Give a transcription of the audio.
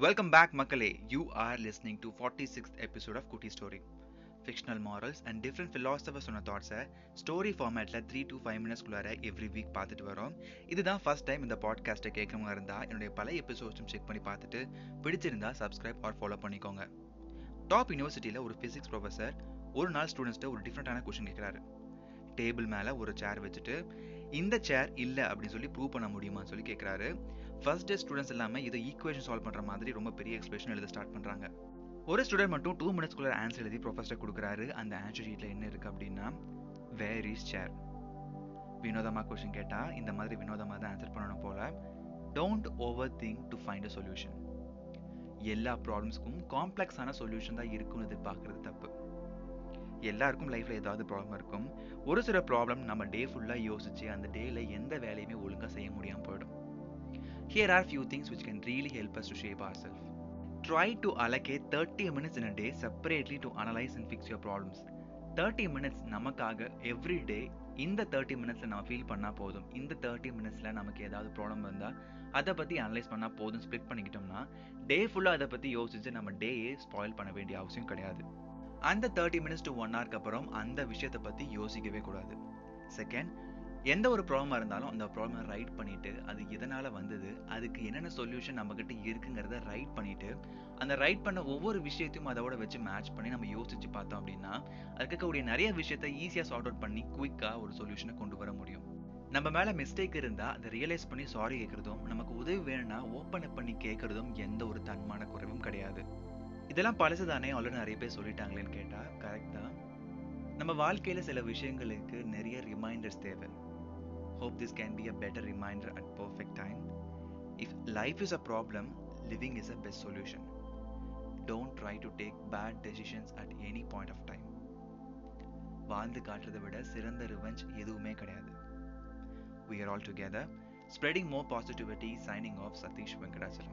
Welcome back மக்களே. You are listening to forty sixth episode of குட்டி story fictional morals and different philosophers சொன்ன தாட்ஸை story ஃபார்மேட்டில் three to five மினிட்ஸ்குள்ளார every week பார்த்துட்டு வரோம். இதுதான் ஃபர்ஸ்ட் டைம் இந்த பாட்காஸ்ட்டை கேட்குறவங்க இருந்தால் என்னுடைய பழைய எபிசோட்ஸும் செக் பண்ணி பார்த்துட்டு பிடிச்சிருந்தா சப்ஸ்கிரைப் ஆர் ஃபாலோ பண்ணிக்கோங்க. டாப் யூனிவர்சிட்டியில் ஒரு ஃபிசிக்ஸ் ப்ரொஃபஸர் ஒரு நாள் ஸ்டூடெண்ட்ஸ்ட்டு ஒரு டிஃப்ரெண்ட்டான கொஷின் கேட்குறாரு. டேபிள் மேலே ஒரு சேர் வச்சுட்டு இந்த சேர் இல்லை அப்படின்னு சொல்லி ப்ரூவ் பண்ண முடியுமான்னு சொல்லி கேட்குறாரு. ஃபர்ஸ்ட் டே ஸ்டூடெண்ட்ஸ் எல்லாமே இதை ஈக்குவேஷன் சால்வ் பண்ணுற மாதிரி ரொம்ப பெரிய எக்ஸ்பிரஷன் எழுத ஸ்டார்ட் பண்ணுறாங்க ஒரு ஸ்டூடெண்ட் மட்டும் டூ மினிட்ஸ்க்குள்ள ஆன்சர் எழுதி ப்ரொஃபஸர் கொடுக்குறாரு. அந்த ஆன்சர் ஷீட்டில் என்ன இருக்குது அப்படின்னா வேர் இஸ் சேர் வினோதமாக கொஷின் கேட்டால் இந்த மாதிரி வினோதமாக தான் ஆன்சர் பண்ணணும் போல don't over think to find a solution எல்லா ப்ராப்ளம்ஸ்க்கும் காம்ப்ளெக்ஸான சொல்யூஷன் தான் இருக்கும்னு எதிர்பார்க்கறது தப்பு. எல்லாருக்கும் லைஃப்ல ஏதாவது ப்ராப்ளம் இருக்கும். ஒரு சில ப்ராப்ளம் நம்ம டே ஃபுல்லாக யோசிச்சு அந்த டேல எந்த வேலையுமே ஒழுங்காக செய்ய முடியாமல் போயிடும். Here are few things which can really help us to shape ourself try to allocate thirty minutes in a day separately to analyse and fix your problems thirty minutes நமக்காக எவ்ரி டே இந்த thirty மினிட்ஸில் நம்ம feel பண்ணால் போதும். இந்த thirty மினிட்ஸில் நமக்கு ஏதாவது ப்ராப்ளம் இருந்தால் அதை பற்றி அனலைஸ் பண்ணால் போதும் ஸ்ப்ளிட் பண்ணிக்கிட்டோம்னா டே ஃபுல்லாக அதை பற்றி யோசிச்சு நம்ம டேயே ஸ்பாயில் பண்ண வேண்டிய அவசியம் கிடையாது. அந்த தேர்ட்டி மினிட்ஸ் டு ஒன் ஹவருக்கு அப்புறம் அந்த விஷயத்தை பற்றி யோசிக்கவே கூடாது. செகண்ட் எந்த ஒரு ப்ராப்ளமாக இருந்தாலும் அந்த ப்ராப்ளமை ரைட் பண்ணிட்டு அது எதனால் வந்தது அதுக்கு என்னென்ன சொல்யூஷன் நம்மக்கிட்ட இருக்குங்கிறத ரைட் பண்ணிட்டு அந்த ரைட் பண்ண ஒவ்வொரு விஷயத்தையும் அதோட வச்சு மேட்ச் பண்ணி நம்ம யோசிச்சு பார்த்தோம் அப்படின்னா அதுக்கு இருக்கக்கூடிய நிறைய விஷயத்த ஈஸியாக சார்ட் அவுட் பண்ணி குயிக்காக ஒரு சொல்யூஷனை கொண்டு வர முடியும். நம்ம மேலே மிஸ்டேக் இருந்தால் அதை ரியலைஸ் பண்ணி சாரி கேட்குறதும் நமக்கு உதவி வேணும்னா ஓப்பன் அப் பண்ணி கேட்குறதும் எந்த ஒரு தன்மான குறைவும் கிடையாது. இதெல்லாம் பழசு தானே ஆல்ரெடி நிறைய பேர் சொல்லிட்டாங்களேன்னு கேட்டால் கரெக்ட் தான். நம்ம வாழ்க்கையில் சில விஷயங்களுக்கு நிறைய ரிமைண்டர்ஸ் தேவை. hope this can be a better reminder at perfect time if life is a problem living is a best solution don't try to take bad decisions at any point of time வாழ்ந்து காட்டுறதை விட சிறந்த revenge எதுவுமே கிடையாது we are all together spreading more positivity signing off satish venkatachalam